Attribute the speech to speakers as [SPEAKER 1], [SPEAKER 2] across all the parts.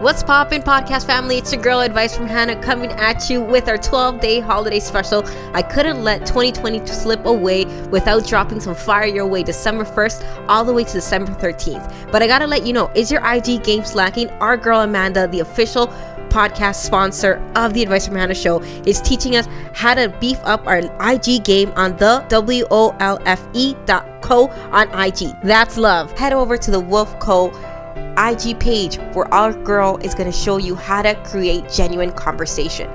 [SPEAKER 1] What's poppin', podcast family? It's your girl Advice from Hannah coming at you with our 12 day holiday special. I couldn't let 2020 slip away without dropping some fire your way December 1st all the way to December 13th. But I gotta let you know is your IG game slacking? Our girl Amanda, the official podcast sponsor of the Advice from Hannah show, is teaching us how to beef up our IG game on the W O L F E dot co on IG. That's love. Head over to the Wolf Co. IG page where our girl is going to show you how to create genuine conversation.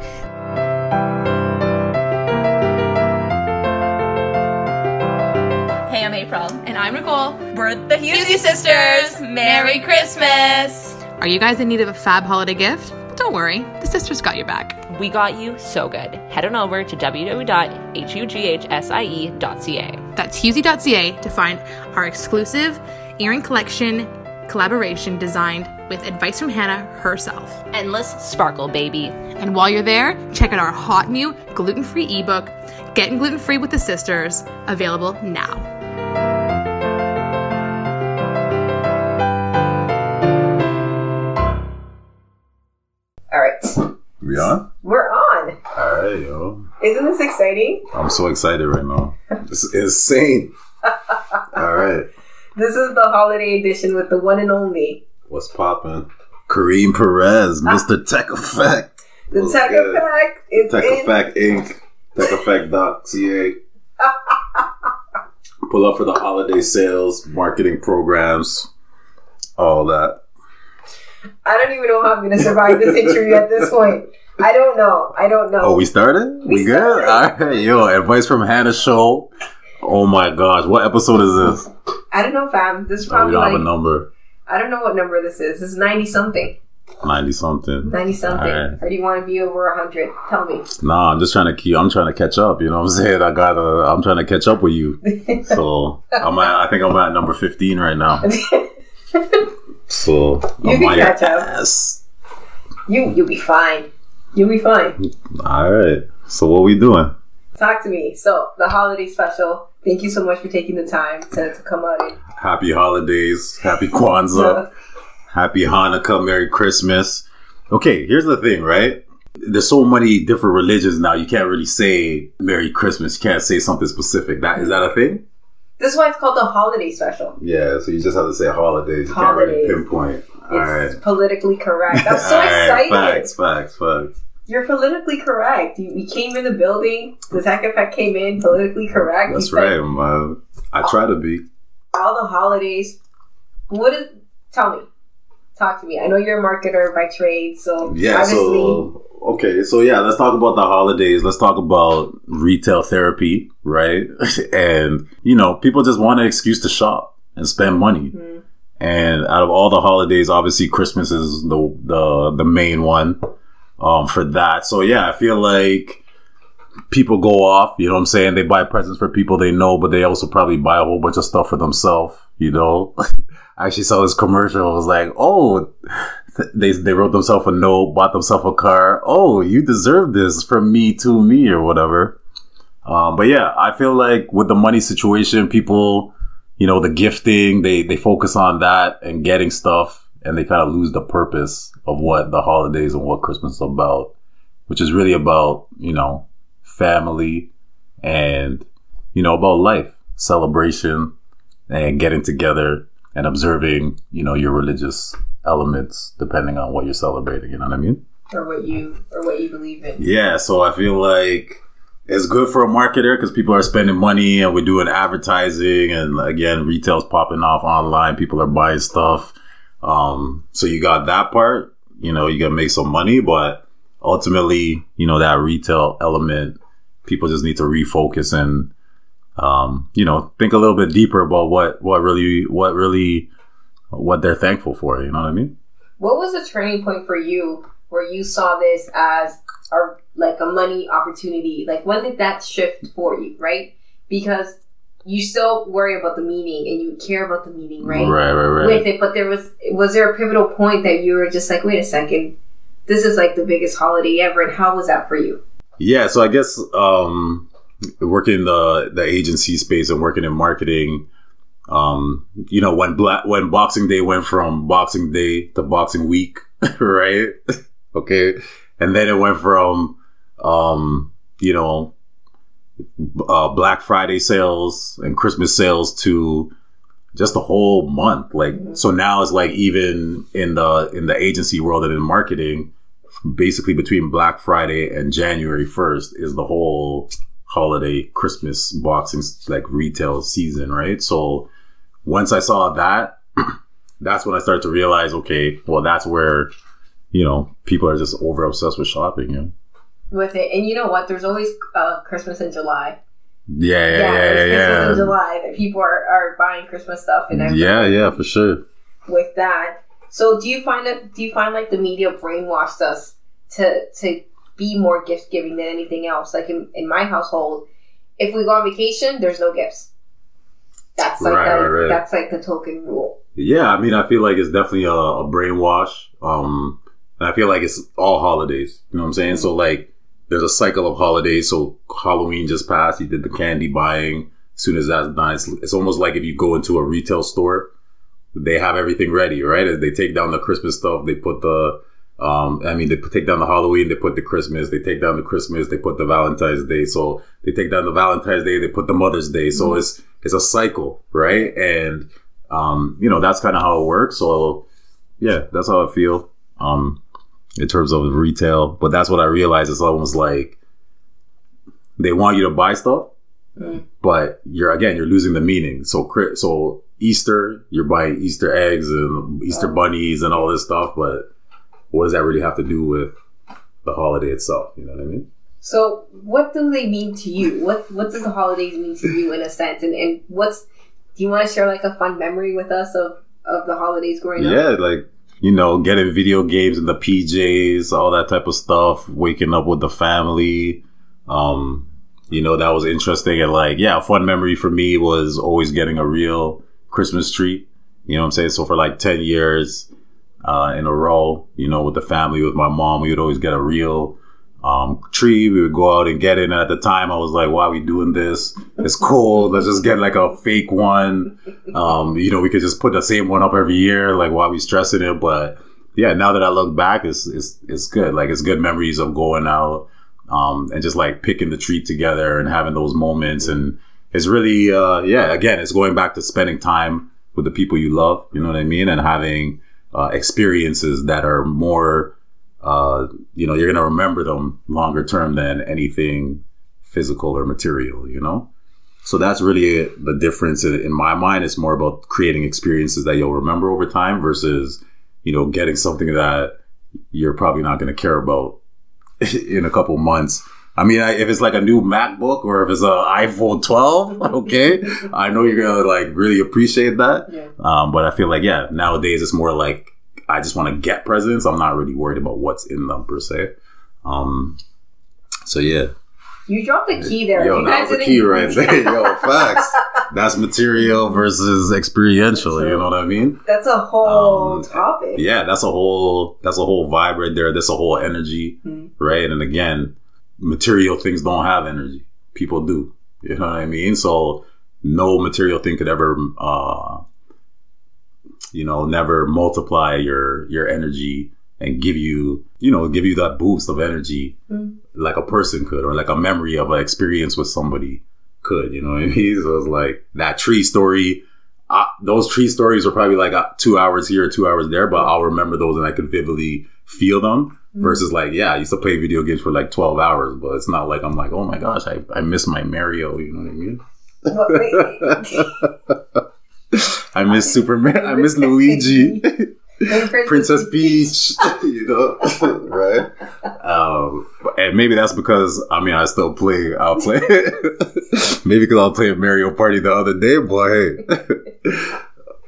[SPEAKER 2] Hey, I'm April. And I'm Nicole. We're the Husey Sisters. Merry Christmas.
[SPEAKER 3] Are you guys in need of a fab holiday gift? Don't worry, the sisters got your back.
[SPEAKER 4] We got you so good. Head on over to www.hughsie.ca.
[SPEAKER 3] That's husey.ca to find our exclusive earring collection collaboration designed with advice from Hannah herself.
[SPEAKER 4] Endless sparkle, baby.
[SPEAKER 3] And while you're there, check out our hot new gluten free ebook, Getting Gluten Free with the Sisters, available now.
[SPEAKER 1] All right.
[SPEAKER 5] We on?
[SPEAKER 1] We're on.
[SPEAKER 5] All right, yo.
[SPEAKER 1] Isn't this exciting?
[SPEAKER 5] I'm so excited right now. It's insane. All right.
[SPEAKER 1] This is the holiday edition with the one and only.
[SPEAKER 5] What's popping? Kareem Perez, ah. Mr. Tech Effect.
[SPEAKER 1] The
[SPEAKER 5] What's
[SPEAKER 1] Tech
[SPEAKER 5] good?
[SPEAKER 1] Effect is
[SPEAKER 5] Tech
[SPEAKER 1] in.
[SPEAKER 5] Effect Inc. Tech Effect Doc CA. Pull up for the holiday sales, marketing programs, all that.
[SPEAKER 1] I don't even know how I'm going to survive this interview at this point. I don't know. I don't know.
[SPEAKER 5] Oh, we started?
[SPEAKER 1] We
[SPEAKER 5] We, good?
[SPEAKER 1] started.
[SPEAKER 5] All right, yo. Advice from Hannah Show. Oh my gosh, what episode is this?
[SPEAKER 1] I don't know, fam. This is
[SPEAKER 5] Oh, we don't have a number.
[SPEAKER 1] I don't know what number this is. This is ninety something.
[SPEAKER 5] Ninety something.
[SPEAKER 1] Ninety something.
[SPEAKER 5] Alright.
[SPEAKER 1] Or do you want to be over hundred? Tell me.
[SPEAKER 5] Nah, I'm just trying to keep. I'm trying to catch up. You know what I'm saying? I gotta. Uh, I'm trying to catch up with you. So I'm at. I think I'm at number 15 right now. So
[SPEAKER 1] You
[SPEAKER 5] I'm
[SPEAKER 1] can catch up. you you'll be fine. You'll be fine.
[SPEAKER 5] All right. So what we doing?
[SPEAKER 1] Talk to me. So the holiday special. Thank you so much for taking the time to, to come out and
[SPEAKER 5] Happy holidays. Happy Kwanzaa. Happy Hanukkah. Merry Christmas. Okay. Here's the thing, right? There's so many different religions now. You can't really say Merry Christmas. You can't say something specific. That is that a thing?
[SPEAKER 1] This is why it's called the holiday special.
[SPEAKER 5] Yeah. So you just have to say holidays. You can't
[SPEAKER 1] Holidays.
[SPEAKER 5] really pinpoint. All
[SPEAKER 1] It's
[SPEAKER 5] right.
[SPEAKER 1] politically correct. I'm so
[SPEAKER 5] right,
[SPEAKER 1] excited.
[SPEAKER 5] Facts, facts, facts.
[SPEAKER 1] You're politically correct. You, you came in the building. The tech effect came in politically correct.
[SPEAKER 5] That's right. I try to be.
[SPEAKER 1] All the holidays. What is? Tell me. Talk to me. I know you're a marketer by trade, so
[SPEAKER 5] Yeah,
[SPEAKER 1] obviously,
[SPEAKER 5] so okay, so yeah, let's talk about the holidays. Let's talk about retail therapy, right? and you know, people just want an excuse to shop and spend money.
[SPEAKER 1] Mhm.
[SPEAKER 5] And out of all the holidays, obviously Christmas is the the the main one um for that. So yeah, I feel like people go off, you know what I'm saying? They buy presents for people they know, but they also probably buy a whole bunch of stuff for themselves, you know? I actually saw this commercial. It was like, oh, they they wrote themselves a note, bought themselves a car. Oh, you deserve this from me to me or whatever. Um, but yeah, I feel like with the money situation, people, you know, the gifting, they they focus on that and getting stuff, and they kind of lose the purpose of what the holidays and what Christmas is about, which is really about you know family and you know about life, celebration, and getting together and observing, you know, your religious elements depending on what you're celebrating. You know what I mean?
[SPEAKER 1] or what you or what you believe in.
[SPEAKER 5] Yeah. So I feel like it's good for a marketer because people are spending money and we're doing advertising and again, retail's popping off online. People are buying stuff. Um, so you got that part, you know, you got to make some money, but ultimately, you know, that retail element, people just need to refocus and, um, you know, think a little bit deeper about what, what really, what really, what they're thankful for. You know what I mean?
[SPEAKER 1] What was the turning point for you where you saw this as a like a money opportunity? Like when did that shift for you, right? Because you still worry about the meaning and you care about the meaning, right?
[SPEAKER 5] Right, right, right.
[SPEAKER 1] With it, but there was was there a pivotal point that you were just like, wait a second, this is like the biggest holiday ever, and how was that for you?
[SPEAKER 5] Yeah, so I guess um, working in the the agency space and working in marketing, um, you know, when black when Boxing Day went from Boxing Day to Boxing Week, right? okay. And then it went from, um, you know, uh, Black Friday sales and Christmas sales to just the whole month. Like, so now it's like even in the, in the agency world and in marketing, basically between Black Friday and January 1st is the whole holiday Christmas boxing like retail season, right? So once I saw that, that's when I started to realize, okay, well, that's where, you know, people are just over obsessed with shopping. You know?
[SPEAKER 1] With it. And you know what? There's always uh, Christmas in July.
[SPEAKER 5] Yeah, yeah, yeah, yeah.
[SPEAKER 1] there's Christmas in July that people are, are buying Christmas stuff and everything
[SPEAKER 5] yeah, yeah, for sure.
[SPEAKER 1] with that. So do you find that do you find like the media brainwashed us to to be more gift giving than anything else? Like in, in my household, if we go on vacation, there's no gifts. That's like
[SPEAKER 5] Right,
[SPEAKER 1] the,
[SPEAKER 5] right,
[SPEAKER 1] that's like the token rule.
[SPEAKER 5] Yeah, I mean, I feel like it's definitely a, a brainwash. Um, and I feel like it's all holidays. You know what I'm saying? So like, there's a cycle of holidays. So Halloween just passed. You did the candy buying. As soon as that's done, it's, it's almost like if you go into a retail store, they have everything ready, right? As they take down the Christmas stuff, they put the, um, I mean, they take down the Halloween, they put the Christmas, they take down the Christmas, they put the Valentine's Day. So they take down the Valentine's Day, they put the Mother's Day. So it's, it's a cycle, right? And, um, you know, that's kind of how it works. So yeah, that's how I feel, um, in terms of retail. But that's what I realized. It's almost like they want you to buy stuff, mm. but you're, again, you're losing the meaning. So, so Easter, you're buying Easter eggs and Easter bunnies and all this stuff, but what does that really have to do with the holiday itself? You know what I mean?
[SPEAKER 1] So what do they mean to you? What what does the holidays mean to you in a sense? And and what's do you want to share like a fun memory with us of of the holidays growing up?
[SPEAKER 5] Yeah, like you know, getting video games in the PJs, all that type of stuff. Waking up with the family, um, you know, that was interesting. And like, yeah, a fun memory for me was always getting a real Christmas tree. You know what I'm saying? So for like ten years uh, in a row, you know, with the family, with my mom, we would always get a real um, tree. We would go out and get it. And at the time, I was like, why are we doing this? It's cool. Let's just get like a fake one. Um, you know, we could just put the same one up every year. Like, why we stressing it? But yeah, now that I look back, it's, it's, it's good. Like, it's good memories of going out, um, and just like picking the tree together and having those moments. And it's really, uh, yeah, again, it's going back to spending time with the people you love. You know what I mean? And having, uh, experiences that are more, uh, you know, you're to remember them longer term than anything physical or material, you know? So that's really the difference in, in my mind. It's more about creating experiences that you'll remember over time versus, you know, getting something that you're probably not going to care about in a couple months. I mean, I, if it's like a new MacBook or if it's an iPhone 12, okay, I know you're gonna like really appreciate that.
[SPEAKER 1] Yeah.
[SPEAKER 5] Um, but I feel like yeah, nowadays it's more like I just want to get presents. I'm not really worried about what's in them per se. Um, so yeah,
[SPEAKER 1] You dropped the key there.
[SPEAKER 5] yo,
[SPEAKER 1] you
[SPEAKER 5] that
[SPEAKER 1] guys
[SPEAKER 5] was the key right there. Yo, facts. That's material versus experiential. You know what I mean?
[SPEAKER 1] That's a whole
[SPEAKER 5] Um,
[SPEAKER 1] topic.
[SPEAKER 5] yeah that's a whole that's a whole vibe right there that's a whole energy
[SPEAKER 1] Mhm.
[SPEAKER 5] right and again material things don't have energy people do you know what i mean so no material thing could ever uh you know never multiply your your energy and give you you know give you that boost of energy
[SPEAKER 1] Mhm.
[SPEAKER 5] Like a person could or like a memory of an experience with somebody could you know what i mean so it's like that tree story uh, those tree stories are probably like uh, two hours here, two hours there, but I'll remember those and I can vividly feel them. Versus like, yeah, I used to play video games for like twelve hours, but it's not like I'm like, oh my gosh, I, I miss my Mario. You know what I mean? I miss Superman. I miss Luigi, Princess Peach. you know, right? Um, and maybe that's because I mean I still play. I'll play. maybe because I'll play a Mario Party the other day, but hey.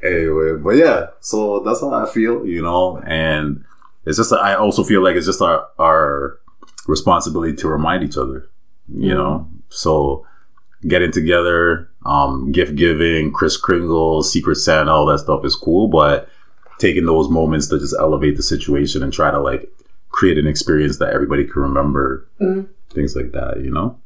[SPEAKER 5] anyway, but yeah, so that's how I feel, you know, and it's just I also feel like it's just our our responsibility to remind each other, you know. So getting together, um, gift giving, Kris Kringle, Secret Santa, all that stuff is cool, but taking those moments to just elevate the situation and try to like create an experience that everybody can remember,
[SPEAKER 1] Mhm.
[SPEAKER 5] things like that, you know.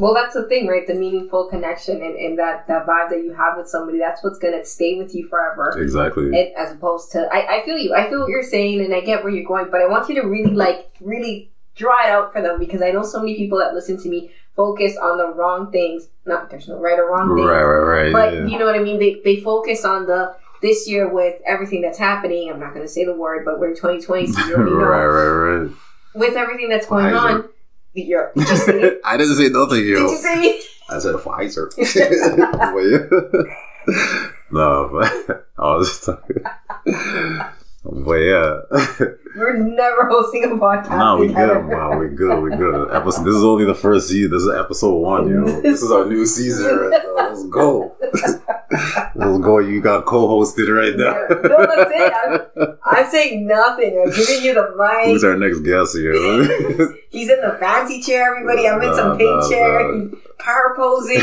[SPEAKER 1] Well, that's the thing, right? The meaningful connection and, and that, that vibe that you have with somebody, that's what's going to stay with you forever.
[SPEAKER 5] Exactly.
[SPEAKER 1] It, as opposed to, I, I feel you. I feel what you're saying and I get where you're going, but I want you to really, like, really draw it out for them because I know so many people that listen to me focus on the wrong things. Not, there's no right or wrong thing.
[SPEAKER 5] right, right, right.
[SPEAKER 1] But
[SPEAKER 5] yeah.
[SPEAKER 1] you know what I mean? They, they focus on the, this year with everything that's happening, I'm not going to say the word, but we're in 2020, so you already know.
[SPEAKER 5] right, right, right.
[SPEAKER 1] With everything that's going
[SPEAKER 5] Pfizer.
[SPEAKER 1] on, you're, did you say it?
[SPEAKER 5] I didn't say nothing,
[SPEAKER 1] You.
[SPEAKER 5] Did
[SPEAKER 1] you say?
[SPEAKER 5] I said Pfizer. No, but I was just talking. But yeah.
[SPEAKER 1] We're never hosting a podcast.
[SPEAKER 5] no, we
[SPEAKER 1] together.
[SPEAKER 5] good, Wow, We good, we good. Episode, this is only the first season. This is episode one, you know. This is our new season right. Let's go. Let's go. You got co-hosted right now.
[SPEAKER 1] No, that's it. I'm, I'm saying nothing. I'm giving you the mic.
[SPEAKER 5] Who's our next guest here?
[SPEAKER 1] He's in the fancy chair, everybody. I'm in
[SPEAKER 5] Nah,
[SPEAKER 1] some pink
[SPEAKER 5] nah,
[SPEAKER 1] chair.
[SPEAKER 5] nah.
[SPEAKER 1] He's power posing.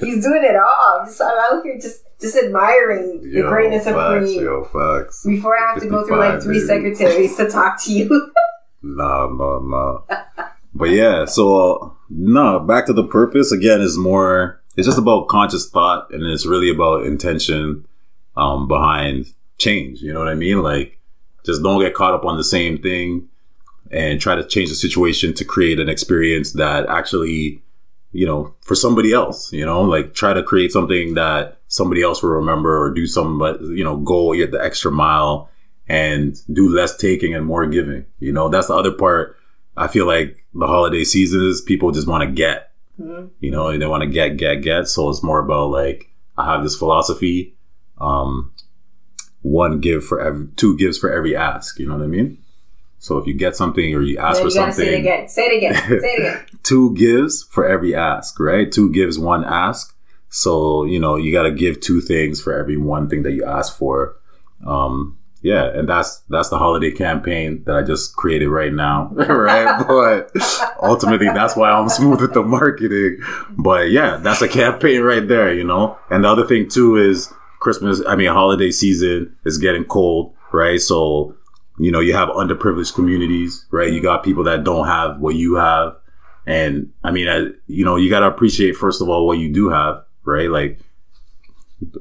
[SPEAKER 1] He's doing it all. I'm, just, I'm out here just just admiring the
[SPEAKER 5] Yo,
[SPEAKER 1] greatness of
[SPEAKER 5] facts,
[SPEAKER 1] Queen.
[SPEAKER 5] Yo, facts.
[SPEAKER 1] Before I have to go through like three secretaries to talk to you.
[SPEAKER 5] Nah, nah, nah. but yeah, so uh, no, back to the purpose again is more. It's just about conscious thought, and it's really about intention um, behind change. You know what I mean? Like, just don't get caught up on the same thing, and try to change the situation to create an experience that actually, you know, for somebody else. You know, like try to create something that somebody else will remember, or do some, but you know, go get the extra mile and do less taking and more giving. You know, that's the other part. I feel like the holiday season is people just want to get,
[SPEAKER 1] Mhm.
[SPEAKER 5] you know, they want to get, get, get. So it's more about like, I have this philosophy, um, one give for every, two gives for every ask. You know what I mean? So if you get something or you ask for
[SPEAKER 1] you gotta
[SPEAKER 5] something,
[SPEAKER 1] say it again. Say it again. Say it again.
[SPEAKER 5] two gives for every ask, right? Two gives, one ask. So, you know, you got to give two things for every one thing that you ask for. Um, yeah, and that's that's the holiday campaign that I just created right now, right? But ultimately, that's why I'm smooth with the marketing. But yeah, that's a campaign right there, you know. And the other thing too is Christmas. I mean, holiday season is getting cold, right? So you know, you have underprivileged communities, right? You got people that don't have what you have. And I mean, I, you know, you got to appreciate, first of all, what you do have, right? Like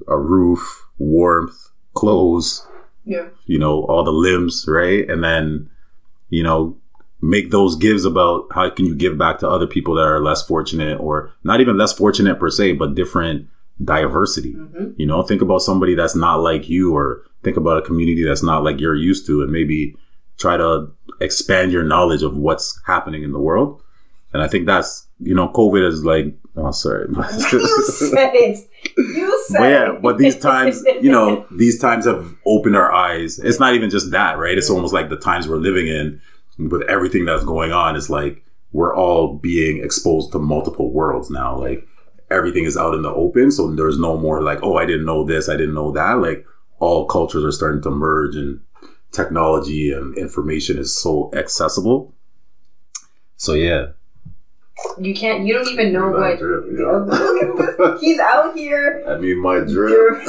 [SPEAKER 5] a roof, warmth, clothes,
[SPEAKER 1] Yeah.
[SPEAKER 5] you know, all the limbs, right? And then, you know, make those gives about how can you give back to other people that are less fortunate or not even less fortunate per se, but different diversity.
[SPEAKER 1] Mhm.
[SPEAKER 5] You know, think about somebody that's not like you or think about a community that's not like you're used to and maybe try to expand your knowledge of what's happening in the world. And I think that's, you know, COVID is like, oh, sorry.
[SPEAKER 1] You said it. You said
[SPEAKER 5] But yeah, but these times, you know, these times have opened our eyes. It's not even just that, right? It's almost like the times we're living in with everything that's going on. It's like we're all being exposed to multiple worlds now. Like everything is out in the open. So there's no more like, oh, I didn't know this. I didn't know that. Like all cultures are starting to merge and technology and information is so accessible. So yeah.
[SPEAKER 1] You can't. You don't even know what.
[SPEAKER 5] drip, yeah.
[SPEAKER 1] He's out here.
[SPEAKER 5] I mean, my drip.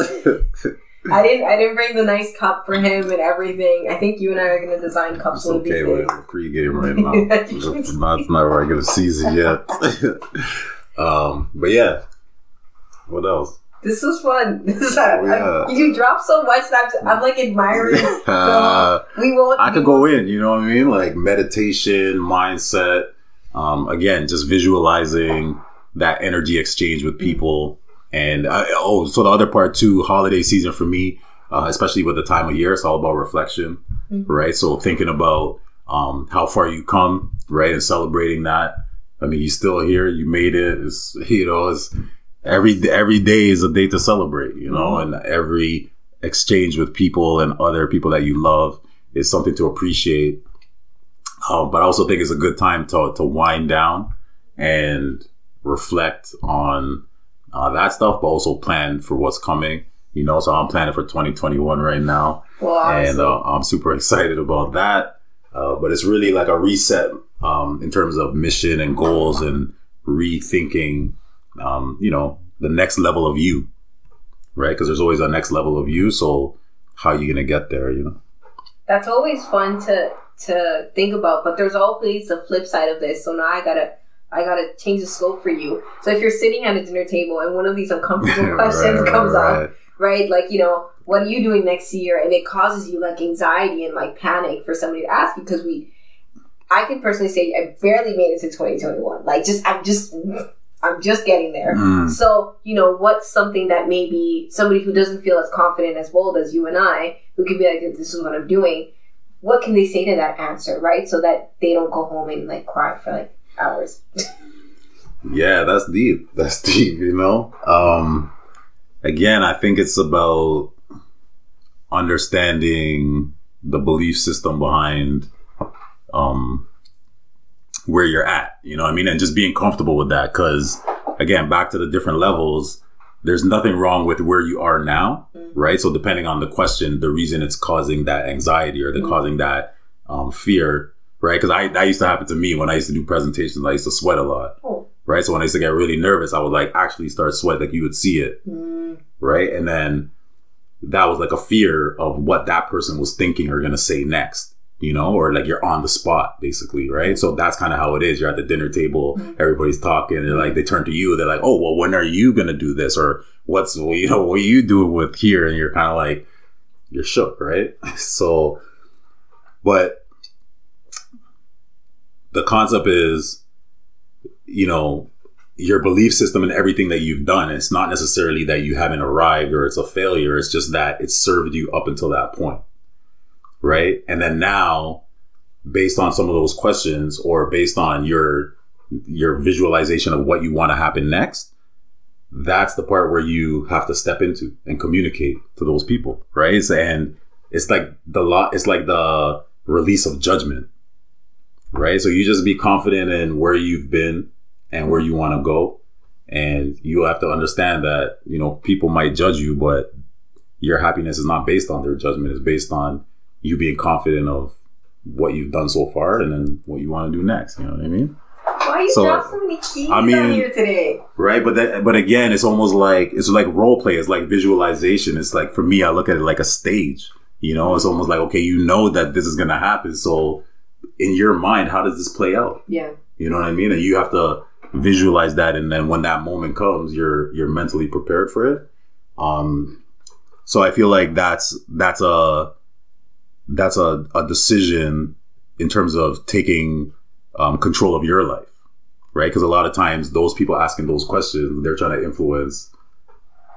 [SPEAKER 1] I didn't. I didn't bring the nice cup for him and everything. I think you and I are gonna design cups
[SPEAKER 5] It's
[SPEAKER 1] one of these
[SPEAKER 5] okay with
[SPEAKER 1] days.
[SPEAKER 5] pregame right now. it's not, it's not regular season yet. um, but yeah. What else?
[SPEAKER 1] This was fun. This is,
[SPEAKER 5] Oh, yeah.
[SPEAKER 1] you drop so much that I'm, I'm like admiring.
[SPEAKER 5] Uh,
[SPEAKER 1] we won't.
[SPEAKER 5] I could go in, you know what I mean? Like meditation, mindset. Um, again, just visualizing that energy exchange with people. And I, oh, so the other part too, holiday season for me, uh, especially with the time of year, it's all about reflection,
[SPEAKER 1] Mhm.
[SPEAKER 5] right? So thinking about um, how far you come, right, and celebrating that. I mean, you're still here, you made it. It's you know, it's every every day is a day to celebrate, you know, and every exchange with people and other people that you love is something to appreciate. Um, but I also think it's a good time to to wind down and reflect on uh, that stuff, but also plan for what's coming. You know, so I'm planning for 2021 right now,
[SPEAKER 1] Well,
[SPEAKER 5] and uh, I'm super excited about that. Uh, but it's really like a reset um, in terms of mission and goals and rethinking, um, you know, the next level of you, right? Because there's always a next level of you. So how are you gonna get there? You know?
[SPEAKER 1] that's always fun to to think about. But there's always the flip side of this. So now I gotta I gotta change the scope for you. So if you're sitting at a dinner table and one of these uncomfortable questions
[SPEAKER 5] right,
[SPEAKER 1] comes
[SPEAKER 5] right.
[SPEAKER 1] up, right? Like, you know, what are you doing next year? And it causes you like anxiety and like panic for somebody to ask you because we, I can personally say I barely made it to 2021. Like, just, I'm just, I'm just getting there.
[SPEAKER 5] Mm.
[SPEAKER 1] So, you know, what's something that maybe somebody who doesn't feel as confident as bold as you and I, who could be like, this is what I'm doing, what can they say to that answer, right? So that they don't go home and like cry for like hours.
[SPEAKER 5] Yeah, that's deep. That's deep, you know? Um again, I think it's about understanding the belief system behind um where you're at, you know I mean? And just being comfortable with that cuz again, back to the different levels, there's nothing wrong with where you are now, right? So depending on the question, the reason it's causing that anxiety or the causing that um, fear, right? Because I that used to happen to me when I used to do presentations. I used to sweat a lot,
[SPEAKER 1] Oh.
[SPEAKER 5] right? So when I used to get really nervous, I would like actually start sweat, like you would see it,
[SPEAKER 1] Mm,
[SPEAKER 5] right? And then that was like a fear of what that person was thinking or gonna say next, you know, or like you're on the spot, basically, right? So that's kind of how it is. You're at the dinner table, mm-hmm. everybody's talking, and like they turn to you, they're like, "Oh, well, when are you gonna do this?" Or what's you know what are you doing with here? And you're kind of like you're shook, right? So, but the concept is, you know, your belief system and everything that you've done. It's not necessarily that you haven't arrived or it's a failure. It's just that it served you up until that point. Right. And then now, based on some of those questions or based on your, your visualization of what you want to happen next, that's the part where you have to step into and communicate to those people. Right. And it's like the lot. it's like the release of judgment. Right. So you just be confident in where you've been and where you want to go. And you have to understand that, you know, people might judge you, but your happiness is not based on their judgment. It's based on you being confident of what you've done so far and then what you want to do next. You know what I mean?
[SPEAKER 1] Why you
[SPEAKER 5] So,
[SPEAKER 1] drop so many keys
[SPEAKER 5] I mean-
[SPEAKER 1] on here today?
[SPEAKER 5] Right. But that, but again, it's almost like, it's like role play. It's like visualization. It's like, for me, I look at it like a stage, you know, it's almost like, okay, you know that this is going to happen. So in your mind, how does this play out?
[SPEAKER 1] Yeah.
[SPEAKER 5] You know what I mean? And you have to visualize that, and then when that moment comes, you're you're mentally prepared for it. Um, so I feel like that's that's a that's a, a decision in terms of taking um, control of your life, right? Because a lot of times those people asking those questions, they're trying to influence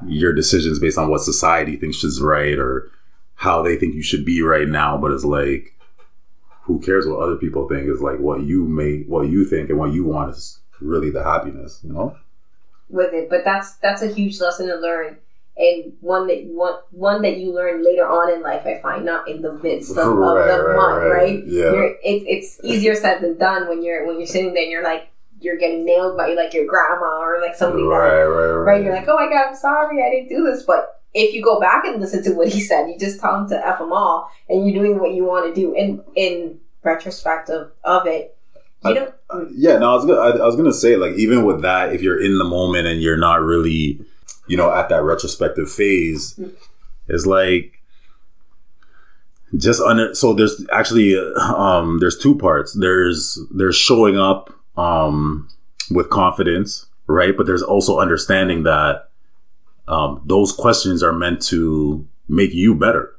[SPEAKER 5] your decisions based on what society thinks is right or how they think you should be right now. But it's like who cares what other people think is like what you may what you think and what you want is really the happiness you know
[SPEAKER 1] with it. But that's that's a huge lesson to learn, and one that one one that you learn later on in life. I find not in the midst of, of
[SPEAKER 5] Right,
[SPEAKER 1] the
[SPEAKER 5] right,
[SPEAKER 1] month,
[SPEAKER 5] right.
[SPEAKER 1] right?
[SPEAKER 5] Yeah.
[SPEAKER 1] You're, it's it's easier said than done when you're when you're sitting there and you're like you're getting nailed by like your grandma or like somebody that
[SPEAKER 5] right, right, right,
[SPEAKER 1] right? You're like, oh my god, I'm sorry, I didn't do this. But if you go back and listen to what he said, you just tell him to f them all, and you're doing what you want to do. And in retrospective of of it, you don't.
[SPEAKER 5] yeah. No, I was gonna, I, I was gonna say like even with that, if you're in the moment and you're not really, you know, at that retrospective phase, it's like just under. So there's actually um there's two parts. There's there's showing up um with confidence, right? But there's also understanding that um those questions are meant to make you better.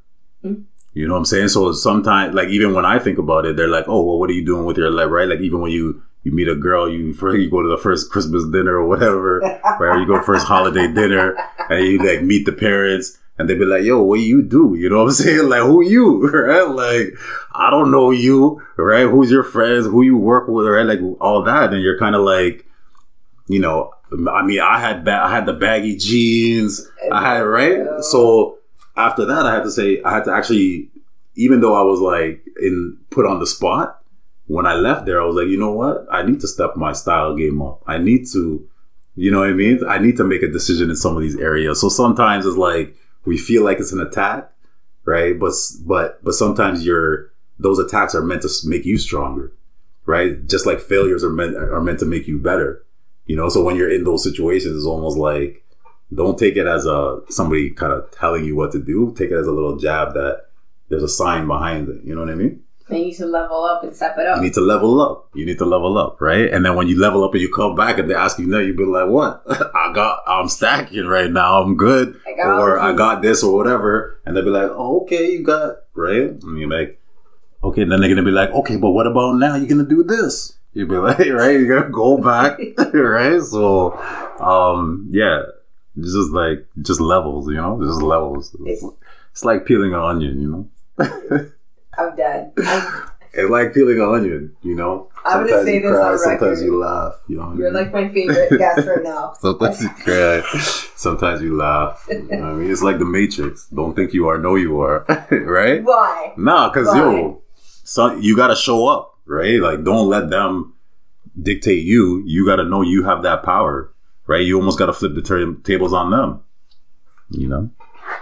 [SPEAKER 1] Mm.
[SPEAKER 5] You know what I'm saying? So sometimes, like even when I think about it, they're like, "Oh, well, what are you doing with your life?" Right? Like even when you you meet a girl, you first you go to the first Christmas dinner or whatever, right? You go first holiday dinner, and you like meet the parents, and they be like, "Yo, what you do?" You know what I'm saying? Like, who you? Right? Like, I don't know you, right? Who's your friends? Who you work with? Right? Like all that, and you're kind of like, you know, I mean, I had ba- I had the baggy jeans, I had right. So after that, I had to say I had to actually, even though I was like in put on the spot when I left there, I was like, you know what? I need to step my style game up. I need to, you know what I mean? I need to make a decision in some of these areas. So sometimes it's like we feel like it's an attack, right? But but but sometimes you're those attacks are meant to make you stronger, right? Just like failures are meant are meant to make you better. You know, so when you're in those situations, it's almost like don't take it as a somebody kind of telling you what to do. Take it as a little jab that there's a sign behind it. You know what I mean?
[SPEAKER 1] And you need to level up and step it up.
[SPEAKER 5] You need to level up. You need to level up, right? And then when you level up and you come back and they ask you, no, you be like, what? I got, I'm stacking right now. I'm good.
[SPEAKER 1] I got
[SPEAKER 5] or I got this or whatever. And they'll be like, oh, okay, you got, right? And you're like, okay. Then they're going to be like, okay, but what about now? You're going to do this. You'll be like, right? You're going to go back, right? So, um, yeah, it's just like, just levels, you know, just levels. It's-
[SPEAKER 1] it's
[SPEAKER 5] like peeling an onion, you know?
[SPEAKER 1] I'm done. I'm,
[SPEAKER 5] It's like peeling an onion, you know.
[SPEAKER 1] I'm gonna say
[SPEAKER 5] you
[SPEAKER 1] this
[SPEAKER 5] cry,
[SPEAKER 1] on
[SPEAKER 5] sometimes
[SPEAKER 1] record.
[SPEAKER 5] you laugh. You know,
[SPEAKER 1] you're
[SPEAKER 5] mean?
[SPEAKER 1] like my favorite guest right now.
[SPEAKER 5] sometimes you cry, sometimes you laugh. You know what I mean, it's like the Matrix. Don't think you are, know you are, right?
[SPEAKER 1] Why?
[SPEAKER 5] Nah, cause yo, so you gotta show up, right? Like, don't let them dictate you. You gotta know you have that power, right? You almost gotta flip the ta- tables on them. You know?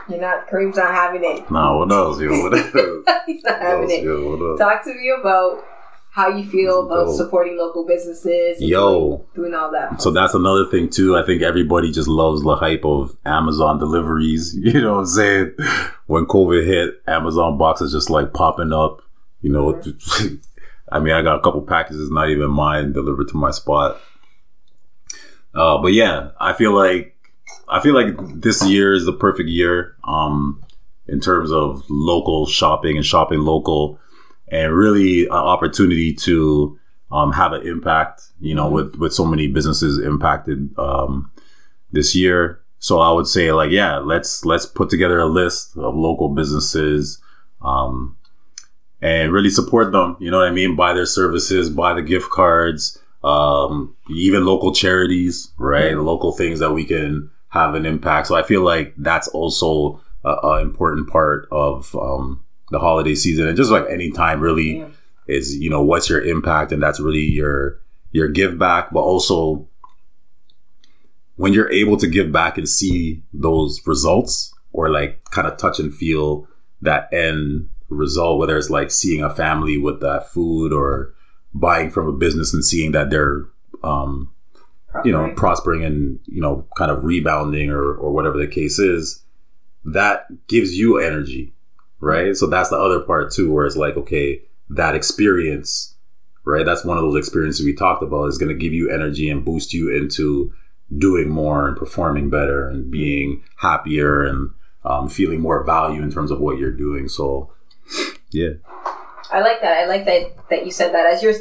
[SPEAKER 1] You're not. Kareem's not having it.
[SPEAKER 5] Nah, what else, yo? What else?
[SPEAKER 1] He's not having it.
[SPEAKER 5] yo?
[SPEAKER 1] Talk to me about how you feel about
[SPEAKER 5] Dope.
[SPEAKER 1] supporting local businesses. and
[SPEAKER 5] Yo.
[SPEAKER 1] doing, doing all that.
[SPEAKER 5] So that's another thing too. I think everybody just loves the hype of Amazon deliveries. You know what I'm saying? When COVID hit, Amazon boxes just like popping up. You know, I mean, I got a couple packages, not even mine, delivered to my spot. Uh, but yeah, I feel like I feel like this year is the perfect year um, in terms of local shopping and shopping local, and really an opportunity to um, have an impact. You know, with with so many businesses impacted um, this year. So I would say like, yeah, let's let's put together a list of local businesses. Um, and really support them. You know what I mean? Buy their services, buy the gift cards, um, even local charities, right? Local things that we can have an impact. So I feel like that's also a, a important part of um, the holiday season, and just like any time, really
[SPEAKER 1] Yeah.
[SPEAKER 5] is you know what's your impact, and that's really your your give back, but also when you're able to give back and see those results or like kind of touch and feel that end result, whether it's like seeing a family with that food or buying from a business and seeing that they're, um, you know, prospering and, you know, kind of rebounding or, or whatever the case is, that gives you energy, right? So that's the other part too, where it's like, okay, that experience, right? That's one of those experiences we talked about is going to give you energy and boost you into doing more and performing better and being happier and um, feeling more value in terms of what you're doing. So, yeah.
[SPEAKER 1] I like that. I like that that you said that as you're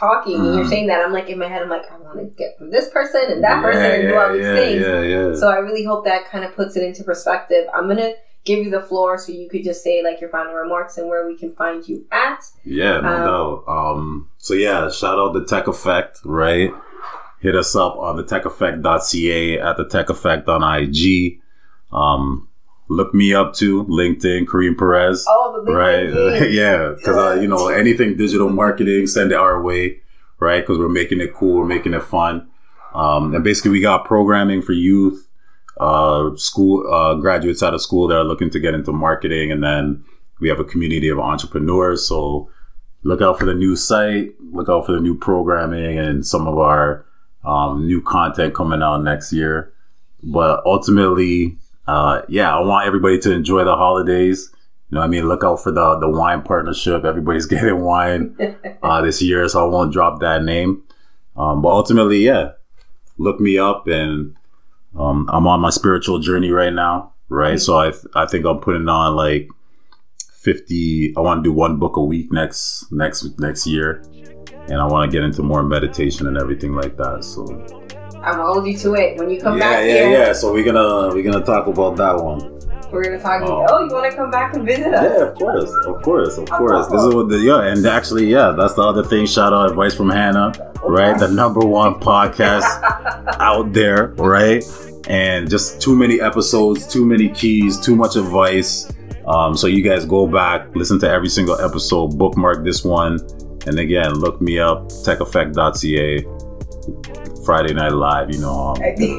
[SPEAKER 1] talking and you're
[SPEAKER 5] Mhm.
[SPEAKER 1] saying that. I'm like in my head. I'm like, I want to get from this person and that
[SPEAKER 5] yeah,
[SPEAKER 1] person and do all these things. So I really hope that kind of puts it into perspective. I'm gonna give you the floor so you could just say like your final remarks and where we can find you at.
[SPEAKER 5] Yeah, no
[SPEAKER 1] Um,
[SPEAKER 5] doubt. Um, so yeah, shout out the Tech Effect, right? Hit us up on the techeffect.ca at the Tech Effect on IG. Um, look me up to LinkedIn, Kareem Perez.
[SPEAKER 1] Oh, the
[SPEAKER 5] right? Yeah, because uh, you know anything digital marketing, send it our way, right? Because we're making it cool, we're making it fun, um, and basically we got programming for youth, uh, school uh, graduates out of school that are looking to get into marketing, and then we have a community of entrepreneurs. So look out for the new site, look out for the new programming, and some of our um, new content coming out next year. But ultimately, uh, yeah, I want everybody to enjoy the holidays. You know, what I mean, look out for the the wine partnership. Everybody's getting wine uh, this year, so I won't drop that name. Um, but ultimately, yeah, look me up, and um, I'm on my spiritual journey right now, right? So I th- I think I'm putting on like fifty. I want to do one book a week next next next year, and I want to get into more meditation and everything like that. So
[SPEAKER 1] I'm gonna hold you to it when you come
[SPEAKER 5] yeah,
[SPEAKER 1] back
[SPEAKER 5] yeah,
[SPEAKER 1] here.
[SPEAKER 5] yeah. So we're gonna we're gonna talk about that one.
[SPEAKER 1] We're gonna talk.
[SPEAKER 5] Oh.
[SPEAKER 1] Oh, you want to come back and visit us?
[SPEAKER 5] Yeah, of course, of course, of course. This is what the yeah, and actually, yeah, that's the other thing. Shout out advice from Hannah, right? The number one podcast out there, right? And just too many episodes, too many keys, too much advice. Um, so you guys go back, listen to every single episode, bookmark this one, and again, look me up, techeffect.ca. Friday Night Live, you know, um, you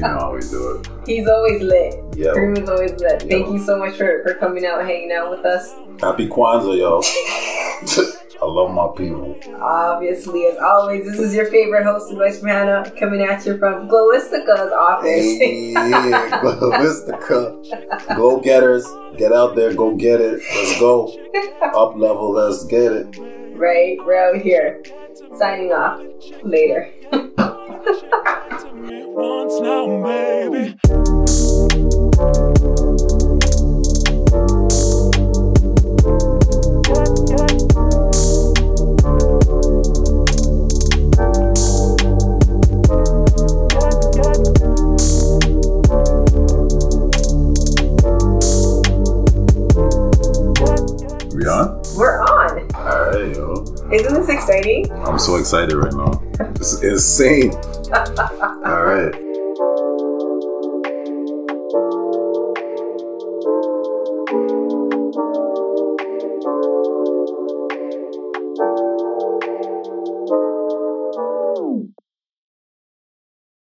[SPEAKER 5] know how we do it.
[SPEAKER 1] He's always lit.
[SPEAKER 5] Yeah.
[SPEAKER 1] Kareem is always lit. Thank you so much for, for coming out and hanging out with us.
[SPEAKER 5] Happy Kwanzaa, yo. I love my people.
[SPEAKER 1] Obviously, as always, this is your favorite host, from Hannah, coming at you from Glowistica's office.
[SPEAKER 6] Yeah, Glowistica. Go getters. Get out there, go get it. Let's go. Up level, let's get it.
[SPEAKER 1] right, we're out here. Signing off. Later.
[SPEAKER 7] once now.
[SPEAKER 1] Isn't exciting?
[SPEAKER 5] I'm so excited right now. This is insane.